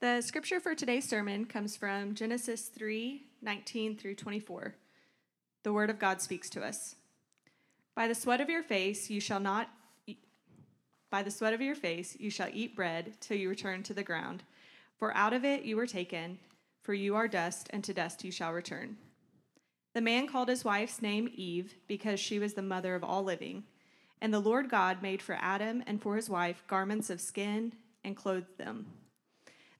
The scripture for today's sermon comes from Genesis 3 19 through 24. The word of God speaks to us. By the sweat of your face you shall not eat, by the sweat of your face you shall eat bread till you return to the ground, for out of it you were taken, for you are dust, and to dust you shall return. The man called his wife's name Eve because she was the mother of all living. And the Lord God made for Adam and for his wife garments of skin and clothed them.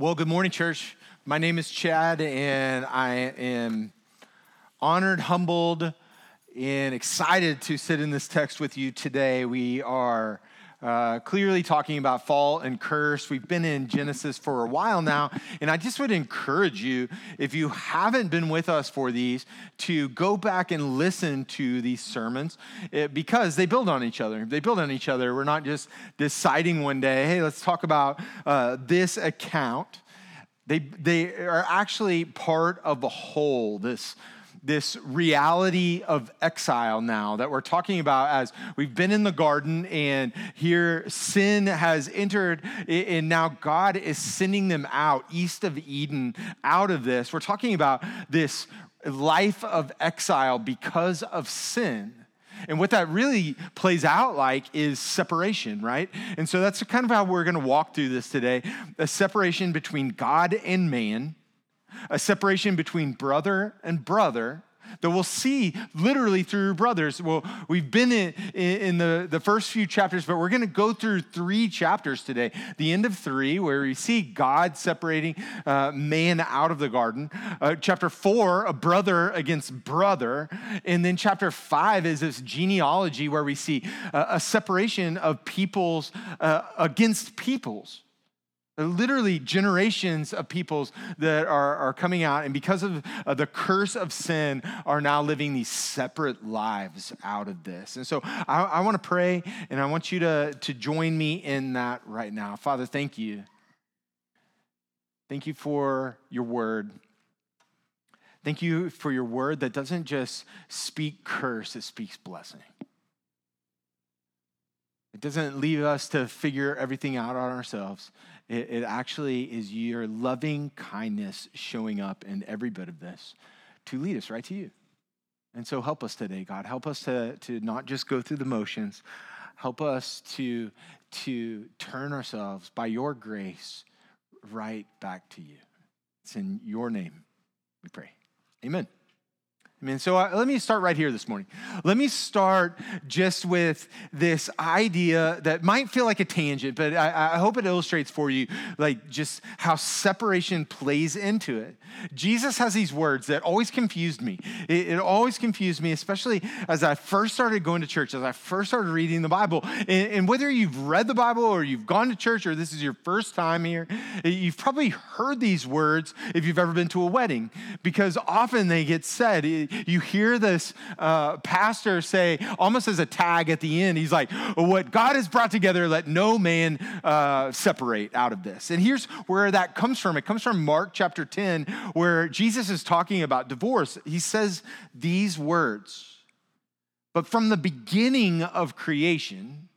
Well, good morning, church. My name is Chad, and I am honored, humbled, and excited to sit in this text with you today. We are uh, clearly talking about fall and curse. We've been in Genesis for a while now, and I just would encourage you, if you haven't been with us for these, to go back and listen to these sermons it, eh, because they build on each other. They build on each other. We're not just deciding one day, hey, let's talk about uh, this account. They, they are actually part of the whole, this this reality of exile now that we're talking about as we've been in the garden and here sin has entered and now God is sending them out east of Eden out of this. We're talking about this life of exile because of sin. And what that really plays out like is separation, right? And so that's kind of how we're going to walk through this today a separation between God and man a separation between brother and brother that we'll see literally through brothers. Well, we've been in, in the, the first few chapters, but we're going to go through three chapters today. The end of three, where we see God separating uh, man out of the garden. Uh, chapter four, a brother against brother. And then chapter five is this genealogy where we see uh, a separation of peoples uh, against peoples literally generations of peoples that are, are coming out and because of uh, the curse of sin are now living these separate lives out of this. And so i, I want to pray and i want you to, to join me in that right now. Father thank you. Thank you for your word. Thank you for your word that doesn't just speak curse it speaks blessing. It doesn't leave us to figure everything out on ourselves it, it actually is your loving kindness showing up in every bit of this to lead us right to you. And so help us today, God. Help us to, to not just go through the motions. Help us to, to turn ourselves by your grace right back to you. It's in your name we pray. Amen. I mean, so uh, let me start right here this morning. Let me start just with this idea that might feel like a tangent, but I, I, hope it illustrates for you, like just how separation plays into it. Jesus has these words that always confused me. It, it always confused me, especially as I first started going to church, as I first started reading the Bible. And, and whether you've read the Bible or you've gone to church or this is your first time here, you've probably heard these words if you've ever been to a wedding, because often they get said you hear this uh, pastor say, almost as a tag at the end, he's like, What God has brought together, let no man uh, separate out of this. And here's where that comes from it comes from Mark chapter 10, where Jesus is talking about divorce. He says these words, But from the beginning of creation,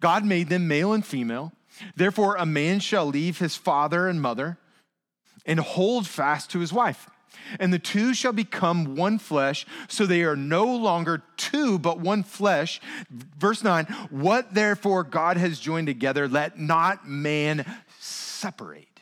God made them male and female. Therefore, a man shall leave his father and mother and hold fast to his wife and the two shall become one flesh, so they are no longer two, but one flesh. Verse 9, what therefore God has joined together, let not man separate.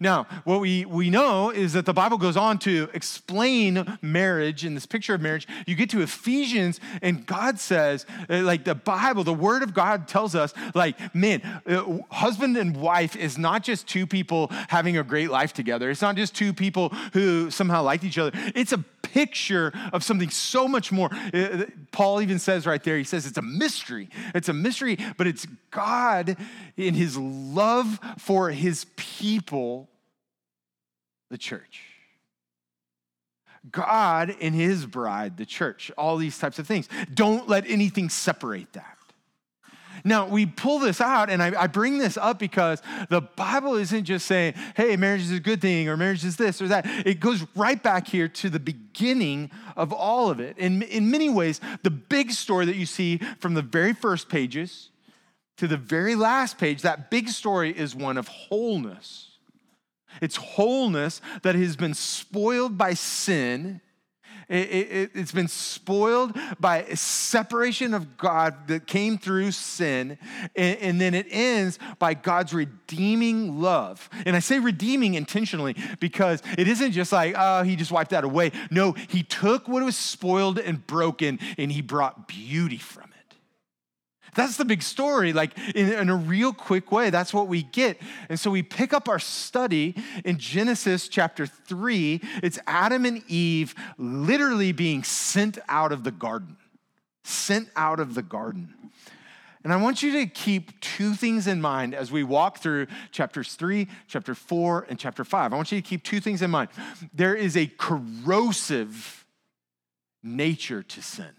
Now, what we, we know is that the Bible goes on to explain marriage in this picture of marriage. You get to Ephesians, and God says, uh, like the Bible, the Word of God tells us, like, man, uh, husband and wife is not just two people having a great life together. It's not just two people who somehow like each other. It's a picture of something so much more. Uh, Paul even says right there, he says it's a mystery. It's a mystery, but it's God in his love for his people, the church. God in his bride, the church, all these types of things. Don't let anything separate that. Now, we pull this out, and I, I, bring this up because the Bible isn't just saying, hey, marriage is a good thing, or marriage is this or that. It goes right back here to the beginning of all of it. In, in many ways, the big story that you see from the very first pages to the very last page, that big story is one of wholeness. It's wholeness that has been spoiled by sin it, has it, been spoiled by separation of God that came through sin. And, and then it ends by God's redeeming love. And I say redeeming intentionally because it isn't just like, oh, he just wiped that away. No, he took what was spoiled and broken and he brought beauty from. That's the big story. Like in, in, a real quick way, that's what we get. And so we pick up our study in Genesis chapter three. It's Adam and Eve literally being sent out of the garden, sent out of the garden. And I want you to keep two things in mind as we walk through chapters three, chapter four, and chapter five. I want you to keep two things in mind. There is a corrosive nature to sin.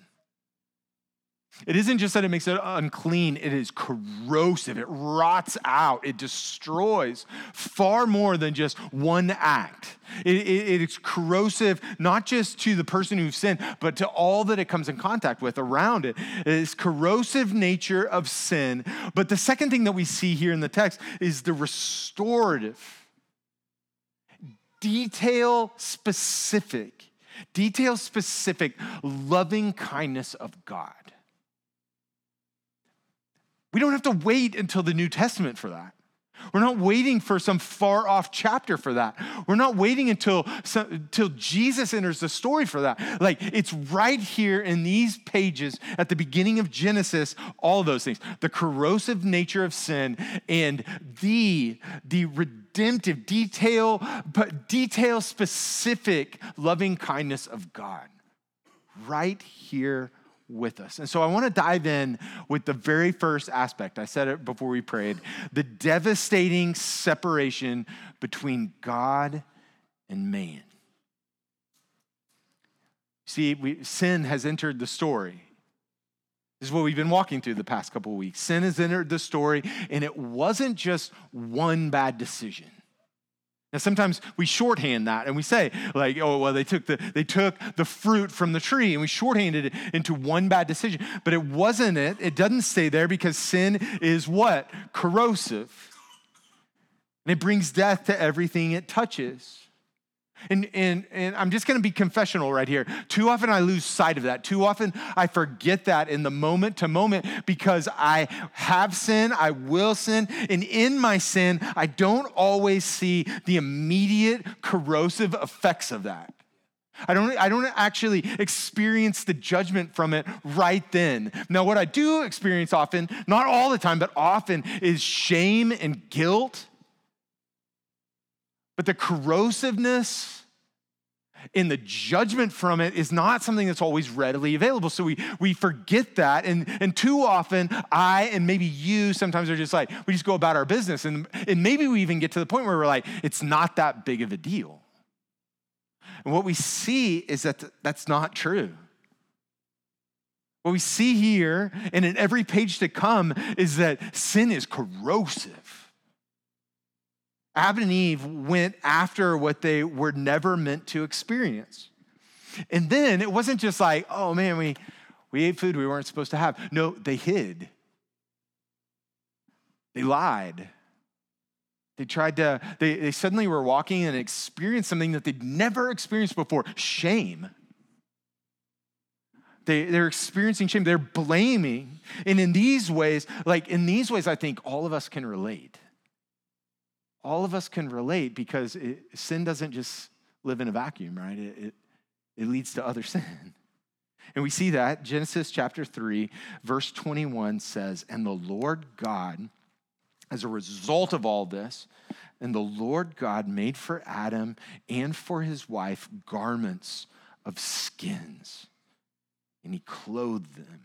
It isn't just that it makes it unclean, it is corrosive. It rots out, it destroys far more than just one act. It, it, it's corrosive not just to the person who sinned, but to all that it comes in contact with around it. It is corrosive nature of sin. But the second thing that we see here in the text is the restorative, detail specific, detail specific loving kindness of God. We don't have to wait until the New Testament for that. We're not waiting for some far off chapter for that. We're not waiting until, until Jesus enters the story for that. Like it's right here in these pages at the beginning of Genesis, all those things the corrosive nature of sin and the, the redemptive, detail, but detail specific loving kindness of God. Right here with us. And so I want to dive in with the very first aspect. I said it before we prayed the devastating separation between God and man. See, we, sin has entered the story. This is what we've been walking through the past couple of weeks. Sin has entered the story, and it wasn't just one bad decision. Now sometimes we shorthand that and we say like, oh well, they took the they took the fruit from the tree and we shorthanded it into one bad decision. But it wasn't it. It doesn't stay there because sin is what corrosive, and it brings death to everything it touches. And, and, and I'm just gonna be confessional right here. Too often I lose sight of that. Too often I forget that in the moment to moment because I have sin, I will sin, and in my sin, I don't always see the immediate corrosive effects of that. I don't, I don't actually experience the judgment from it right then. Now, what I do experience often, not all the time, but often, is shame and guilt but the corrosiveness in the judgment from it is not something that's always readily available. So we, we forget that. And, and too often, I and maybe you sometimes are just like, we just go about our business. And, and maybe we even get to the point where we're like, it's not that big of a deal. And what we see is that that's not true. What we see here and in every page to come is that sin is corrosive. Adam and Eve went after what they were never meant to experience. And then it wasn't just like, oh man, we, we ate food we weren't supposed to have. No, they hid. They lied. They tried to, they, they suddenly were walking and experienced something that they'd never experienced before shame. They, they're experiencing shame. They're blaming. And in these ways, like in these ways, I think all of us can relate all of us can relate because it, sin doesn't just live in a vacuum, right? It, it, it leads to other sin. And we see that Genesis chapter 3, verse 21 says, And the Lord God, as a result of all this, and the Lord God made for Adam and for his wife garments of skins, and he clothed them.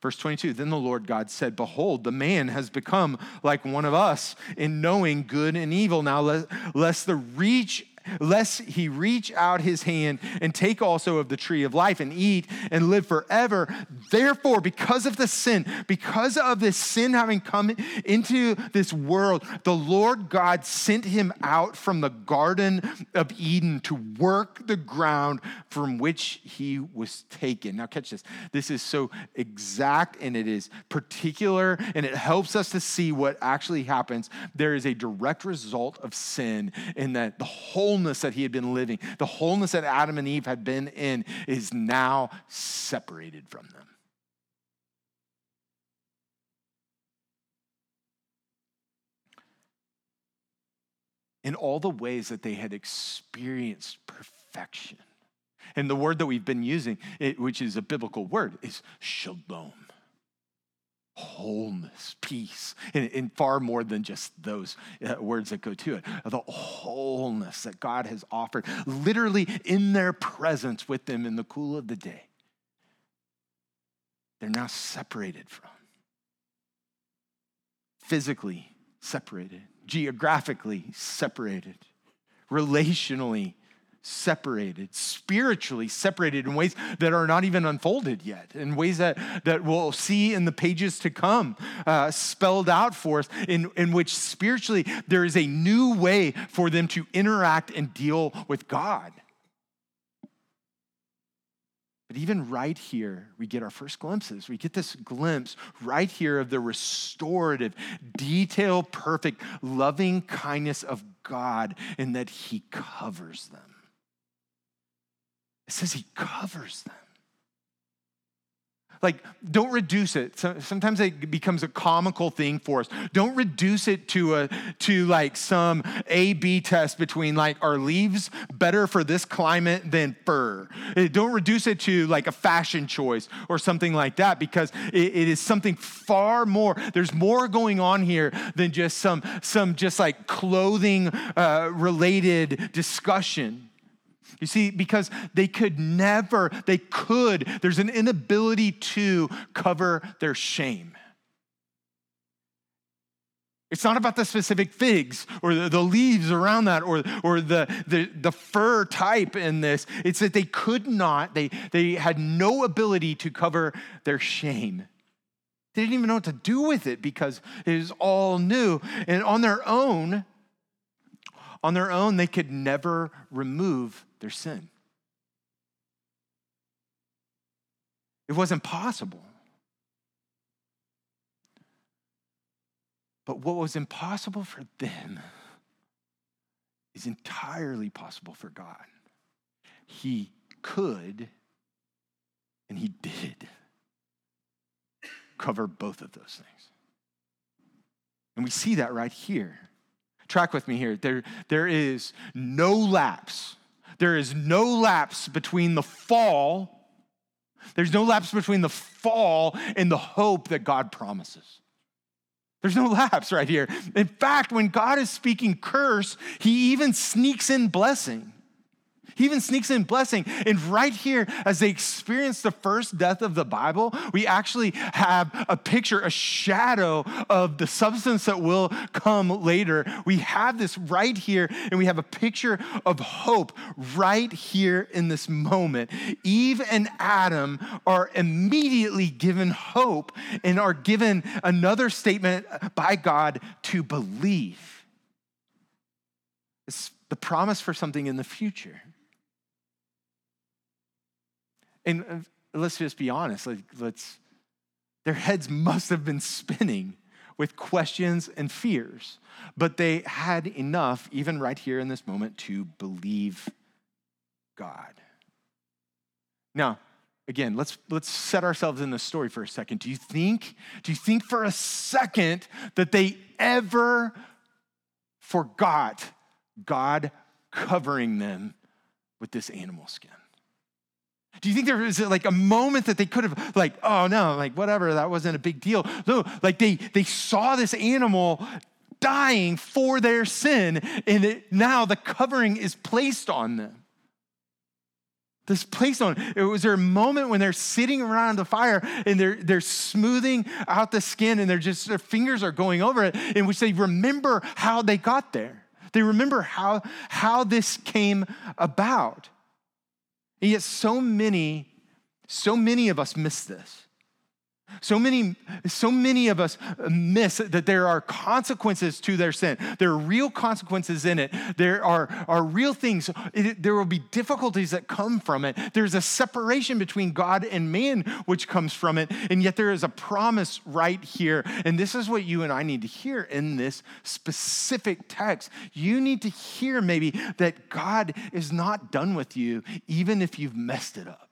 Verse 22 Then the Lord God said, Behold, the man has become like one of us in knowing good and evil. Now, lest the reach lest he reach out his hand and take also of the tree of life and eat and live forever. Therefore, because of the sin, because of this sin having come into this world, the Lord God sent him out from the Garden of Eden to work the ground from which he was taken. Now, catch this. This is so exact and it is particular and it helps us to see what actually happens. There is a direct result of sin in that the whole wholeness that he had been living, the wholeness that Adam and Eve had been in, is now separated from them. In all the ways that they had experienced perfection. And the word that we've been using, which is a biblical word, is shalom wholeness, peace, and, far more than just those uh, words that go to it. The wholeness that God has offered, literally in their presence with them in the cool of the day. They're now separated from, physically separated, geographically separated, relationally separated, spiritually separated in ways that are not even unfolded yet, in ways that, that we'll see in the pages to come, uh, spelled out for us, in, in which spiritually there is a new way for them to interact and deal with God. But even right here, we get our first glimpses. We get this glimpse right here of the restorative, detail perfect, loving kindness of God in that He covers them. It says he covers them. Like, don't reduce it. Sometimes it becomes a comical thing for us. Don't reduce it to a to like some A/B test between like are leaves better for this climate than fur. Eh, don't reduce it to like a fashion choice or something like that because it, it is something far more. There's more going on here than just some some just like clothing uh, related discussion. You see, because they could never, they could, there's an inability to cover their shame. It's not about the specific figs or the, the, leaves around that or, or the, the, the fur type in this. It's that they could not, they, they had no ability to cover their shame. They didn't even know what to do with it because it was all new. And on their own, on their own, they could never remove their sin. It wasn't possible. But what was impossible for them is entirely possible for God. He could, and He did, cover both of those things. And we see that right here. Track with me here. There, there is no lapse there is no lapse between the fall, there's no lapse between the fall and the hope that God promises. There's no lapse right here. In fact, when God is speaking curse, he even sneaks in blessing. He even sneaks in blessing. And right here, as they experience the first death of the Bible, we actually have a picture, a shadow of the substance that will come later. We have this right here, and we have a picture of hope right here in this moment. Eve and Adam are immediately given hope and are given another statement by God to believe. It's the promise for something in the future. And let's just be honest, like, let's, their heads must have been spinning with questions and fears, but they had enough, even right here in this moment, to believe God. Now, again, let's let's set ourselves in the story for a second. Do you think, do you think for a second that they ever forgot God covering them with this animal skin? Do you think there was uh, like a moment that they could have like, oh no, like whatever, that wasn't a big deal? No, like they they saw this animal dying for their sin, and it, now the covering is placed on them. This place on it was a moment when they're sitting around the fire and they're they're smoothing out the skin and they're just their fingers are going over it in which they remember how they got there. They remember how how this came about. And yet so many so many of us miss this. So many, so many of us miss that there are consequences to their sin. There are real consequences in it. There are, are real things. It, there will be difficulties that come from it. There's a separation between God and man which comes from it. And yet there is a promise right here. And this is what you and I need to hear in this specific text. You need to hear maybe that God is not done with you, even if you've messed it up.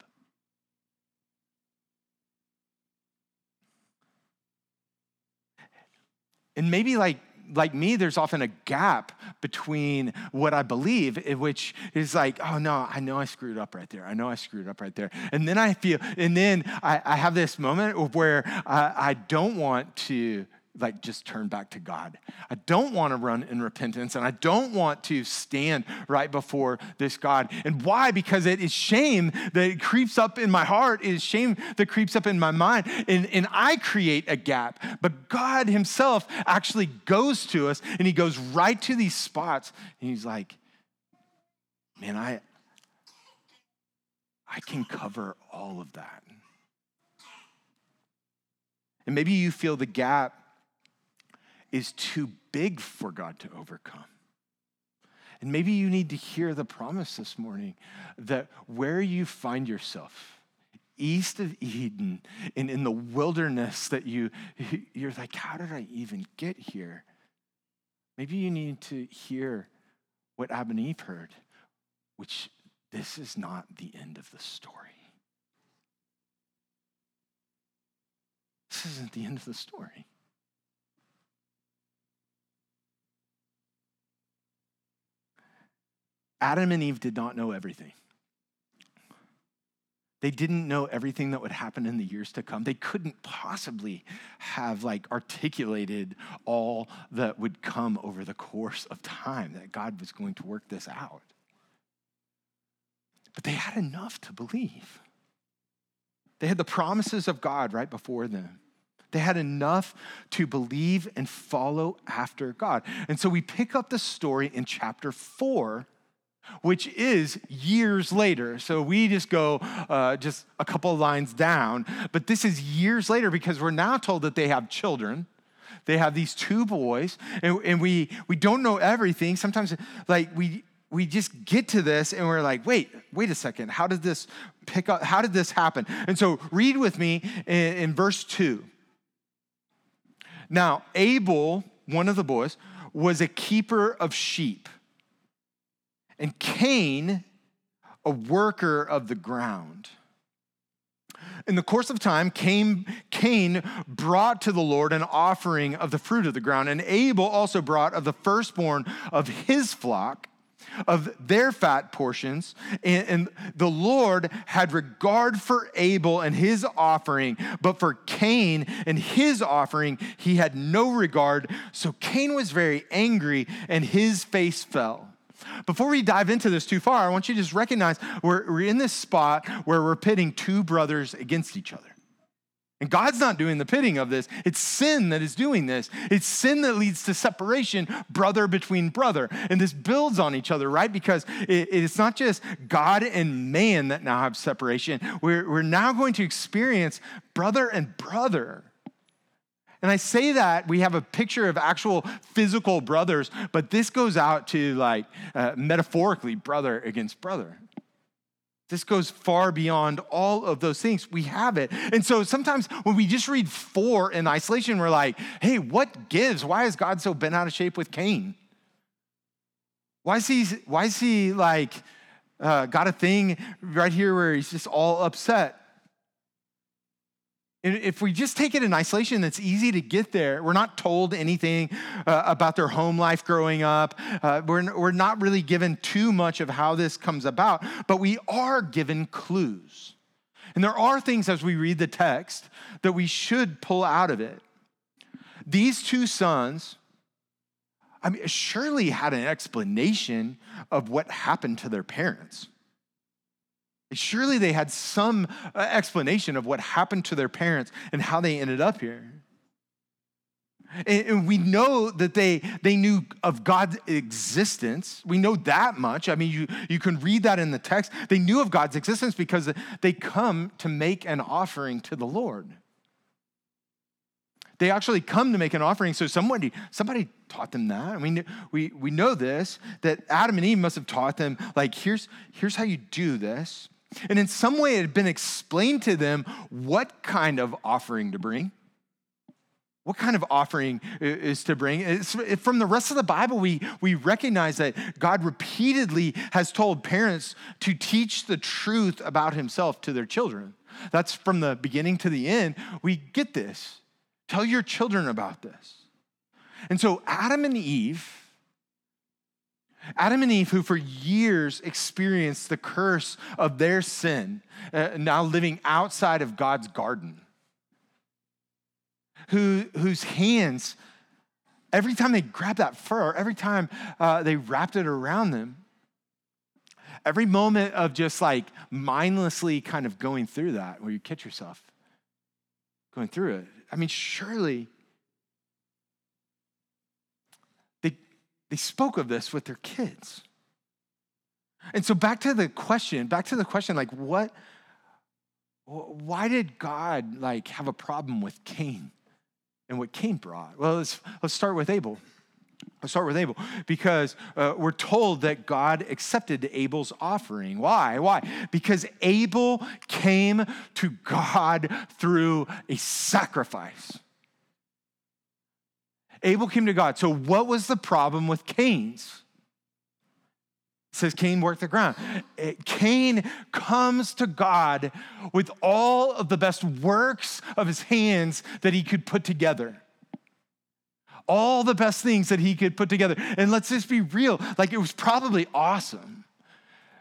And maybe like like me, there's often a gap between what I believe, eh, which is like, oh no, I know I screwed up right there. I know I screwed up right there. And then I feel, and then I, I have this moment where I, I don't want to like just turn back to God. I don't want to run in repentance and I don't want to stand right before this God. And why? Because it is shame that creeps up in my heart, it is shame that creeps up in my mind. And, and I create a gap. But God Himself actually goes to us and He goes right to these spots and He's like, man, I, I can cover all of that. And maybe you feel the gap is too big for God to overcome. And maybe you need to hear the promise this morning that where you find yourself, east of Eden and in the wilderness that you you're like how did I even get here? Maybe you need to hear what Adam and Eve heard, which this is not the end of the story. This isn't the end of the story. Adam and Eve did not know everything. They didn't know everything that would happen in the years to come. They couldn't possibly have like articulated all that would come over the course of time that God was going to work this out. But they had enough to believe. They had the promises of God right before them. They had enough to believe and follow after God. And so we pick up the story in chapter 4 which is years later. So we just go uh, just a couple of lines down, but this is years later because we're now told that they have children. They have these two boys, and, and we we don't know everything. Sometimes, like we we just get to this and we're like, wait, wait a second. How did this pick up? How did this happen? And so read with me in, in verse two. Now Abel, one of the boys, was a keeper of sheep and Cain, a worker of the ground. In the course of time, Cain, Cain, brought to the Lord an offering of the fruit of the ground, and Abel also brought of the firstborn of his flock, of their fat portions. And, and the Lord had regard for Abel and his offering, but for Cain and his offering, he had no regard. So Cain was very angry, and his face fell. Before we dive into this too far, I want you to just recognize we're, we're in this spot where we're pitting two brothers against each other. And God's not doing the pitting of this. It's sin that is doing this. It's sin that leads to separation, brother between brother. And this builds on each other, right? Because it, it's not just God and man that now have separation. We're, we're now going to experience brother and brother. And I say that we have a picture of actual physical brothers, but this goes out to like uh, metaphorically brother against brother. This goes far beyond all of those things. We have it. And so sometimes when we just read four in isolation, we're like, hey, what gives? Why is God so bent out of shape with Cain? Why is he, why is he like uh, got a thing right here where he's just all upset? If we just take it in isolation, it's easy to get there. We're not told anything uh, about their home life growing up. Uh, we're, we're not really given too much of how this comes about, but we are given clues. And there are things as we read the text that we should pull out of it. These two sons, I mean, surely had an explanation of what happened to their parents. Surely they had some uh, explanation of what happened to their parents and how they ended up here. And we know that they, they knew of God's existence. We know that much. I mean, you, you can read that in the text. They knew of God's existence because they come to make an offering to the Lord. They actually come to make an offering. So somebody, somebody taught them that. I mean, we, we know this, that Adam and Eve must have taught them, like, here's, here's how you do this. And in some way, it had been explained to them what kind of offering to bring. What kind of offering is to bring? It's, from the rest of the Bible, we, we recognize that God repeatedly has told parents to teach the truth about himself to their children. That's from the beginning to the end. We get this. Tell your children about this. And so, Adam and Eve, Adam and Eve, who for years experienced the curse of their sin, uh, now living outside of God's garden, who, whose hands, every time they grabbed that fur, every time uh, they wrapped it around them, every moment of just like mindlessly kind of going through that, where you catch yourself going through it. I mean, surely they, they spoke of this with their kids. And so back to the question, back to the question, like what, why did God like have a problem with Cain? and what Cain brought? Well, let's, let's start with Abel. Let's start with Abel because uh, we're told that God accepted Abel's offering. Why? Why? Because Abel came to God through a sacrifice. Abel came to God. So, what was the problem with Cain's? It says Cain worked the ground. Eh, Cain comes to God with all of the best works of his hands that he could put together. All the best things that he could put together. And let's just be real like, it was probably awesome.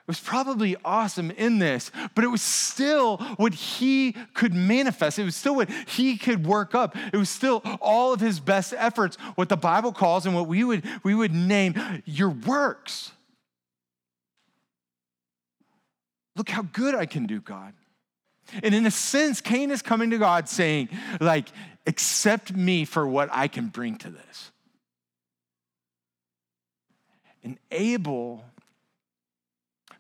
It was probably awesome in this, but it was still what he could manifest. It was still what he could work up. It was still all of his best efforts, what the Bible calls and what we would, we would name your works. Look how good I can do, God. And in a sense, Cain is coming to God saying, like, accept me for what I can bring to this. And Abel,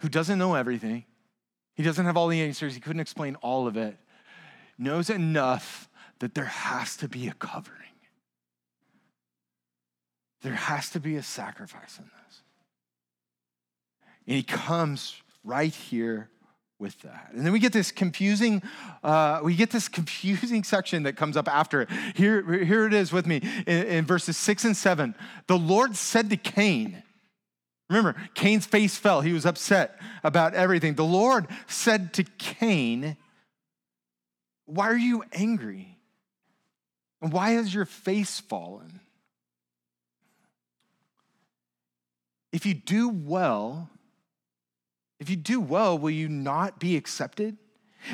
who doesn't know everything, he doesn't have all the answers, he couldn't explain all of it, knows enough that there has to be a covering. There has to be a sacrifice in this. And he comes right here with that. And then we get this confusing, uh, we get this confusing section that comes up after it. Here, here it is with me in, in verses six and seven. The Lord said to Cain, remember, Cain's face fell. He was upset about everything. The Lord said to Cain, Why are you angry? And why has your face fallen? If you do well, if you do well, will you not be accepted?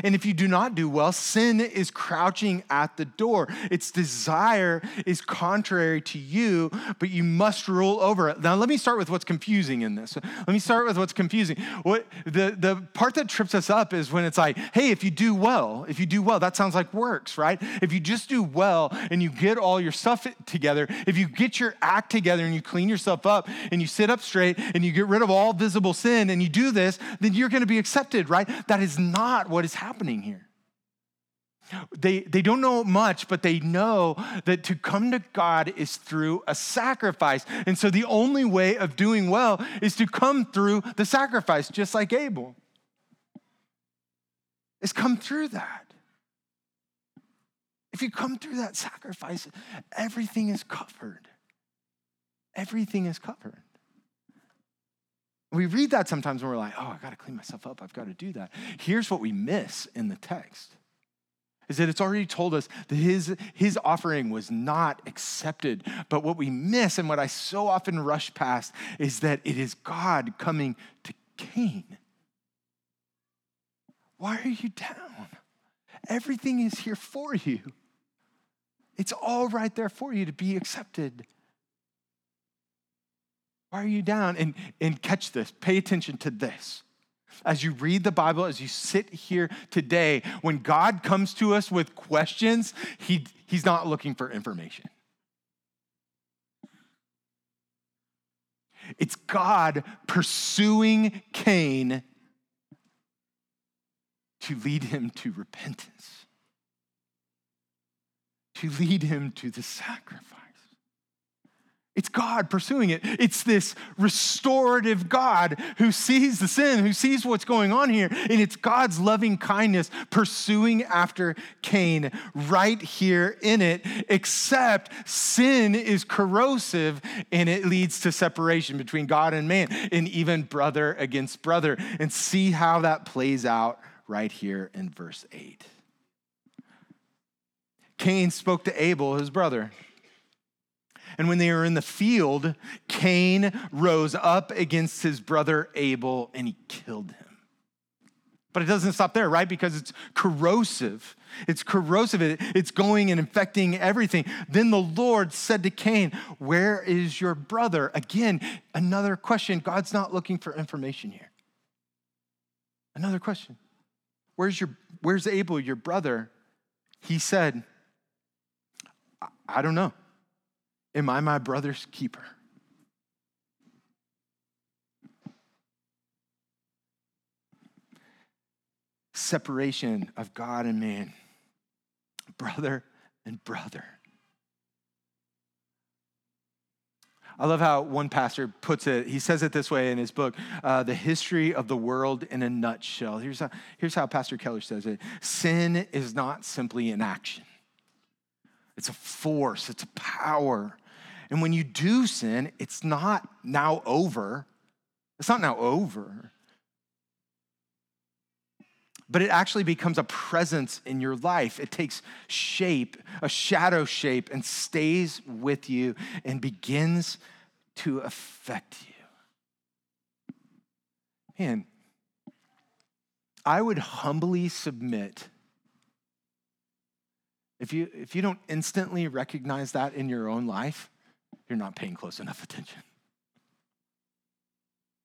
And if you do not do well, sin is crouching at the door. Its desire is contrary to you, but you must rule over it. Now, let me start with what's confusing in this. Let me start with what's confusing. What the, the part that trips us up is when it's like, hey, if you do well, if you do well, that sounds like works, right? If you just do well and you get all your stuff together, if you get your act together and you clean yourself up and you sit up straight and you get rid of all visible sin and you do this, then you're going to be accepted, right? That is not what is happening here. They, they don't know much, but they know that to come to God is through a sacrifice. And so the only way of doing well is to come through the sacrifice, just like Abel. Is come through that. If you come through that sacrifice, everything is covered. Everything is covered. We read that sometimes and we're like, oh, I got to clean myself up. I've got to do that. Here's what we miss in the text is that it's already told us that his, his offering was not accepted. But what we miss and what I so often rush past is that it is God coming to Cain. Why are you down? Everything is here for you. It's all right there for you to be accepted. Why are you down? And, and catch this, pay attention to this. As you read the Bible, as you sit here today, when God comes to us with questions, he, He's not looking for information. It's God pursuing Cain to lead him to repentance, to lead him to the sacrifice. It's God pursuing it. It's this restorative God who sees the sin, who sees what's going on here. And it's God's loving kindness pursuing after Cain right here in it, except sin is corrosive and it leads to separation between God and man and even brother against brother. And see how that plays out right here in verse 8. Cain spoke to Abel, his brother. And when they were in the field, Cain rose up against his brother Abel and he killed him. But it doesn't stop there, right? Because it's corrosive. It's corrosive. It's going and infecting everything. Then the Lord said to Cain, Where is your brother? Again, another question. God's not looking for information here. Another question. Where's your where's Abel, your brother? He said, I don't know. Am I my brother's keeper? Separation of God and man, brother and brother. I love how one pastor puts it. He says it this way in his book uh, The History of the World in a Nutshell. Here's how, here's how Pastor Keller says it Sin is not simply an action, it's a force, it's a power. And when you do sin, it's not now over. It's not now over. But it actually becomes a presence in your life. It takes shape, a shadow shape, and stays with you and begins to affect you. Man, I would humbly submit if you, if you don't instantly recognize that in your own life, you're not paying close enough attention.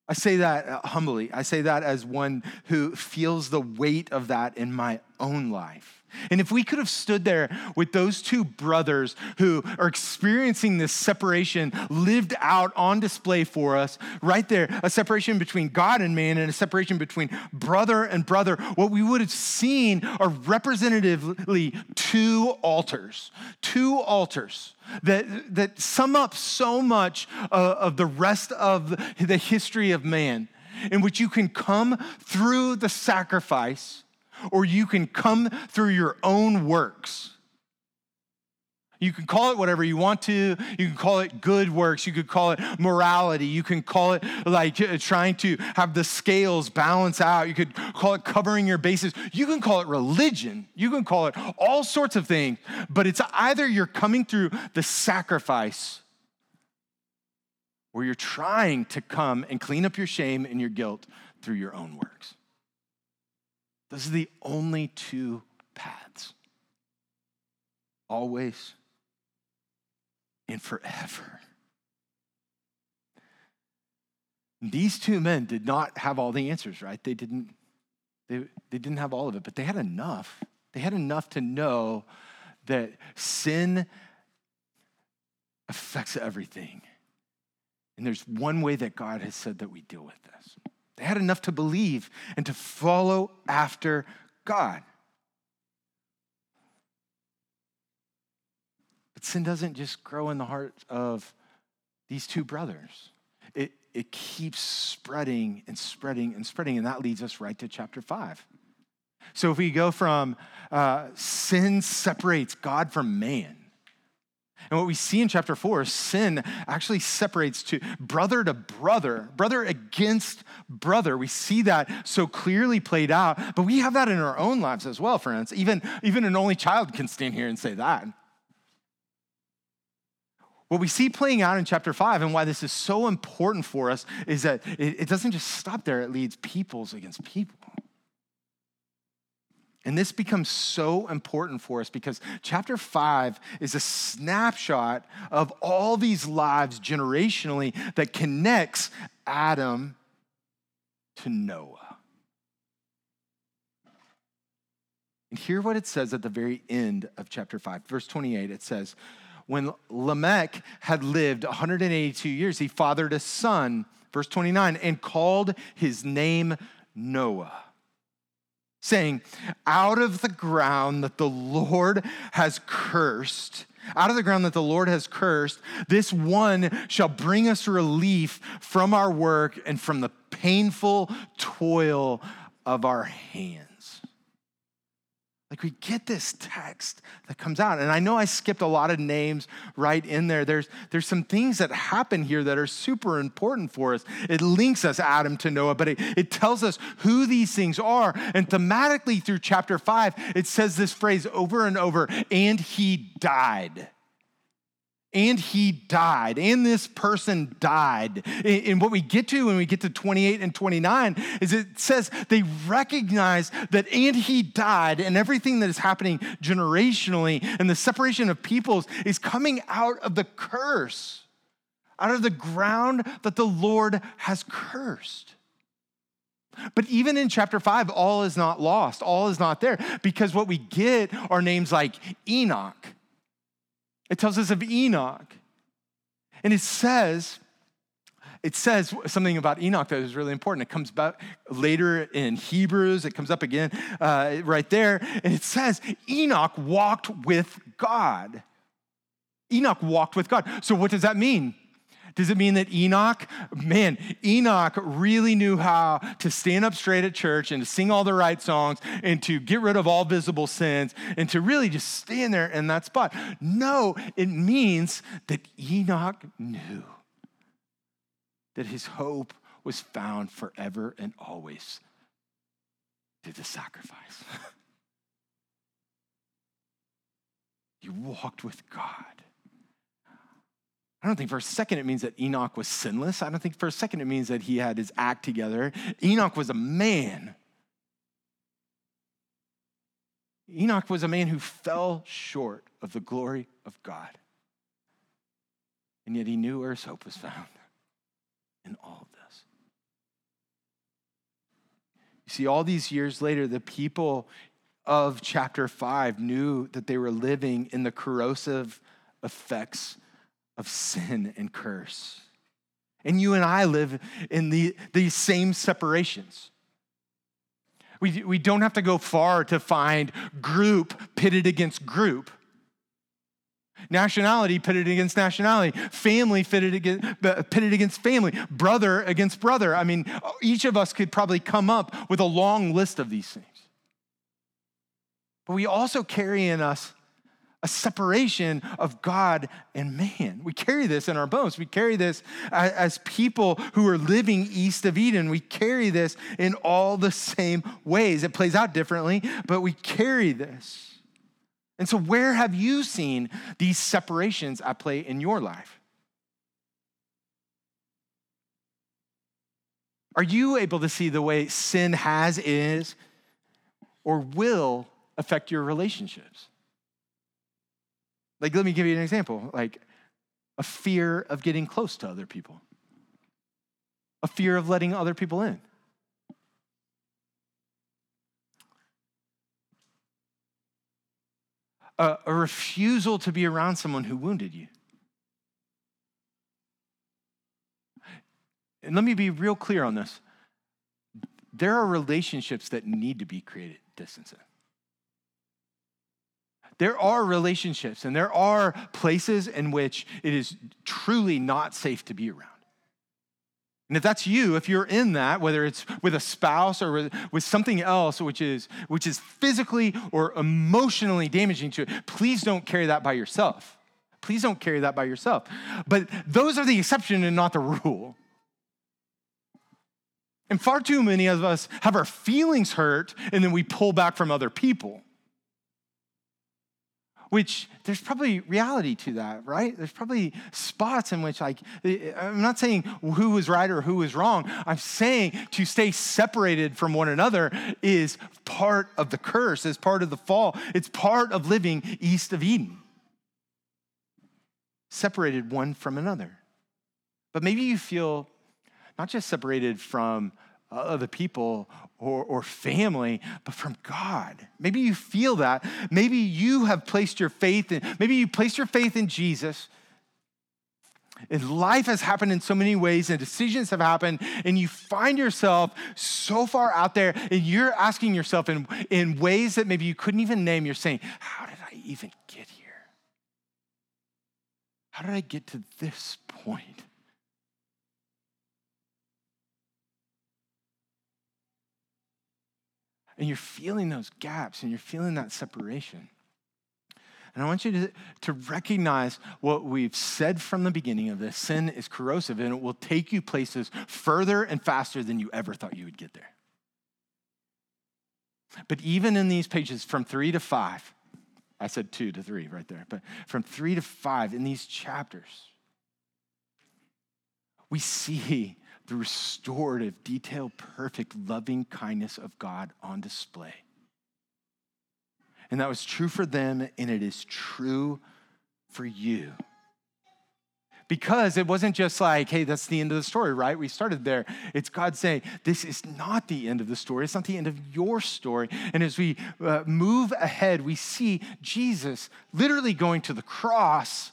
I say that uh, humbly. I say that as one who feels the weight of that in my own life. And if we could have stood there with those two brothers who are experiencing this separation lived out on display for us, right there, a separation between God and man and a separation between brother and brother, what we would have seen are representatively two altars, two altars that, that sum up so much uh, of the rest of the history of man, in which you can come through the sacrifice or you can come through your own works. You can call it whatever you want to. You can call it good works. You could call it morality. You can call it like uh, trying to have the scales balance out. You could call it covering your bases. You can call it religion. You can call it all sorts of things. But it's either you're coming through the sacrifice or you're trying to come and clean up your shame and your guilt through your own works. Those are the only two paths. Always and forever. These two men did not have all the answers, right? They didn't, they, they didn't have all of it, but they had enough. They had enough to know that sin affects everything. And there's one way that God has said that we deal with this. They had enough to believe and to follow after God. But sin doesn't just grow in the hearts of these two brothers. It, it keeps spreading and spreading and spreading, and that leads us right to chapter five. So if we go from uh, sin separates God from man, and what we see in chapter four is sin actually separates to brother to brother, brother against brother. We see that so clearly played out, but we have that in our own lives as well, friends. Even, even an only child can stand here and say that. What we see playing out in chapter five and why this is so important for us is that it, it doesn't just stop there, it leads peoples against people. And this becomes so important for us because chapter five is a snapshot of all these lives generationally that connects Adam to Noah. And hear what it says at the very end of chapter 5, verse 28. It says, When Lamech had lived 182 years, he fathered a son, verse 29, and called his name Noah saying, Out of the ground that the Lord has cursed, out of the ground that the Lord has cursed, this one shall bring us relief from our work and from the painful toil of our hands. Like we get this text that comes out. And I know I skipped a lot of names right in there. There's, there's some things that happen here that are super important for us. It links us, Adam, to Noah, but it, it tells us who these things are. And thematically through chapter five, it says this phrase over and over, and he died and he died, and this person died. And what we get to when we get to 28 and 29 is it says they recognize that and he died, and everything that is happening generationally and the separation of peoples is coming out of the curse, out of the ground that the Lord has cursed. But even in chapter five, all is not lost, all is not there, because what we get are names like Enoch it tells us of Enoch. And it says, it says something about Enoch that is really important. It comes back later in Hebrews, it comes up again uh, right there, and it says Enoch walked with God. Enoch walked with God. So, what does that mean? Does it mean that Enoch, man, Enoch really knew how to stand up straight at church and to sing all the right songs and to get rid of all visible sins and to really just stand there in that spot? No, it means that Enoch knew that his hope was found forever and always through the sacrifice. he walked with God. I don't think for a second it means that Enoch was sinless. I don't think for a second it means that he had his act together. Enoch was a man. Enoch was a man who fell short of the glory of God. And yet he knew where his hope was found in all of this. You see, all these years later, the people of chapter 5 knew that they were living in the corrosive effects of sin and curse. And you and I live in the, these same separations. We, we don't have to go far to find group pitted against group. Nationality pitted against nationality, family pitted against, uh, pitted against family, brother against brother. I mean, each of us could probably come up with a long list of these things. But we also carry in us a separation of God and man. We carry this in our bones. We carry this as people who are living east of Eden. We carry this in all the same ways. It plays out differently, but we carry this. And so, where have you seen these separations at play in your life? Are you able to see the way sin has, is, or will affect your relationships? Like, let me give you an example like a fear of getting close to other people, a fear of letting other people in. A, a refusal to be around someone who wounded you. And let me be real clear on this. There are relationships that need to be created distance in there are relationships and there are places in which it is truly not safe to be around. And if that's you, if you're in that, whether it's with a spouse or with, something else which is, which is physically or emotionally damaging to you, please don't carry that by yourself. Please don't carry that by yourself. But those are the exception and not the rule. And far too many of us have our feelings hurt and then we pull back from other people which there's probably reality to that, right? There's probably spots in which, like, eh, eh, I'm not saying who was right or who was wrong. I'm saying to stay separated from one another is part of the curse, is part of the fall. It's part of living east of Eden, separated one from another. But maybe you feel not just separated from other people or, or family, but from God. Maybe you feel that. Maybe you have placed your faith in, maybe you placed your faith in Jesus. And life has happened in so many ways, and decisions have happened, and you find yourself so far out there, and you're asking yourself in, in ways that maybe you couldn't even name, you're saying, How did I even get here? How did I get to this point? And you're feeling those gaps and you're feeling that separation. And I want you to, to recognize what we've said from the beginning of this sin is corrosive and it will take you places further and faster than you ever thought you would get there. But even in these pages from three to five, I said two to three right there, but from three to five in these chapters, we see the restorative, detailed, perfect loving kindness of God on display. And that was true for them, and it is true for you. Because it wasn't just like, hey, that's the end of the story, right? We started there. It's God saying, this is not the end of the story. It's not the end of your story. And as we uh, move ahead, we see Jesus literally going to the cross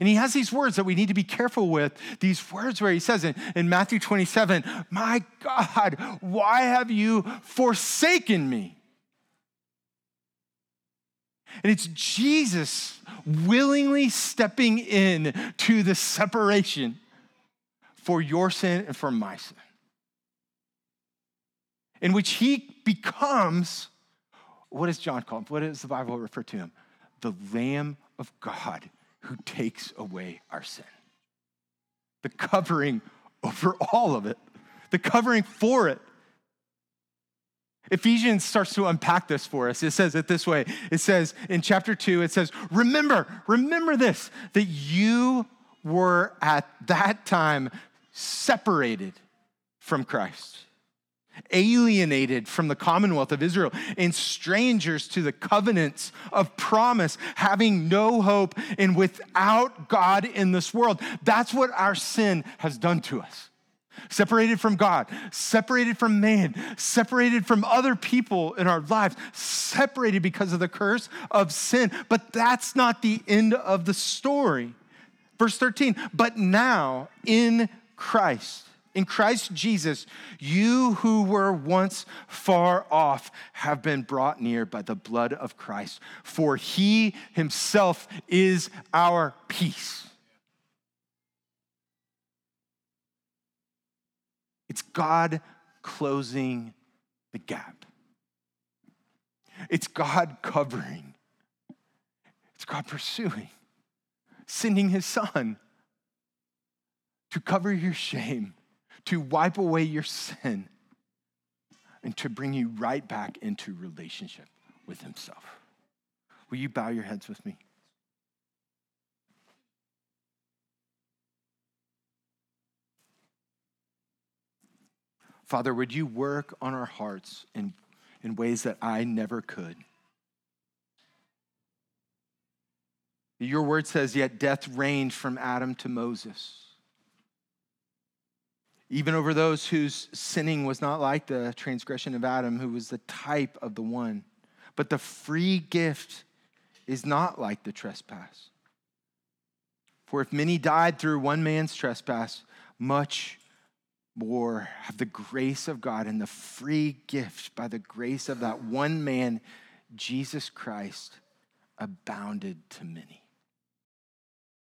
and he has these words that we need to be careful with. These words where he says in, in Matthew 27, My God, why have you forsaken me? And it's Jesus willingly stepping in to the separation for your sin and for my sin. In which he becomes, what does John call him? What does the Bible refer to him? The Lamb of God who takes away our sin. The covering over all of it, the covering for it. Ephesians starts to unpack this for us. It says it this way. It says in chapter 2, it says, Remember, remember this, that you were at that time separated from Christ alienated from the commonwealth of Israel, and strangers to the covenants of promise, having no hope and without God in this world. That's what our sin has done to us. Separated from God, separated from man, separated from other people in our lives, separated because of the curse of sin. But that's not the end of the story. Verse 13, but now in Christ in Christ Jesus, you who were once far off have been brought near by the blood of Christ, for he himself is our peace. It's God closing the gap. It's God covering. It's God pursuing, sending his son to cover your shame to wipe away your sin and to bring you right back into relationship with Himself. Will you bow your heads with me? Father, would you work on our hearts in, in ways that I never could? Your word says, yet death reigned from Adam to Moses even over those whose sinning was not like the transgression of Adam, who was the type of the one. But the free gift is not like the trespass. For if many died through one man's trespass, much more have the grace of God and the free gift by the grace of that one man, Jesus Christ, abounded to many.